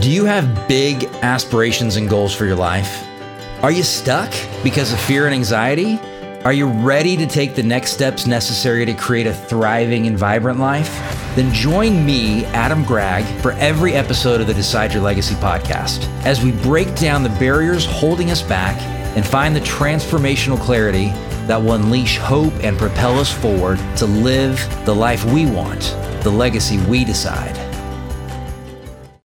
Do you have big aspirations and goals for your life? Are you stuck because of fear and anxiety? Are you ready to take the next steps necessary to create a thriving and vibrant life? Then join me, Adam Gragg, for every episode of the Decide Your Legacy podcast as we break down the barriers holding us back and find the transformational clarity that will unleash hope and propel us forward to live the life we want, the legacy we decide.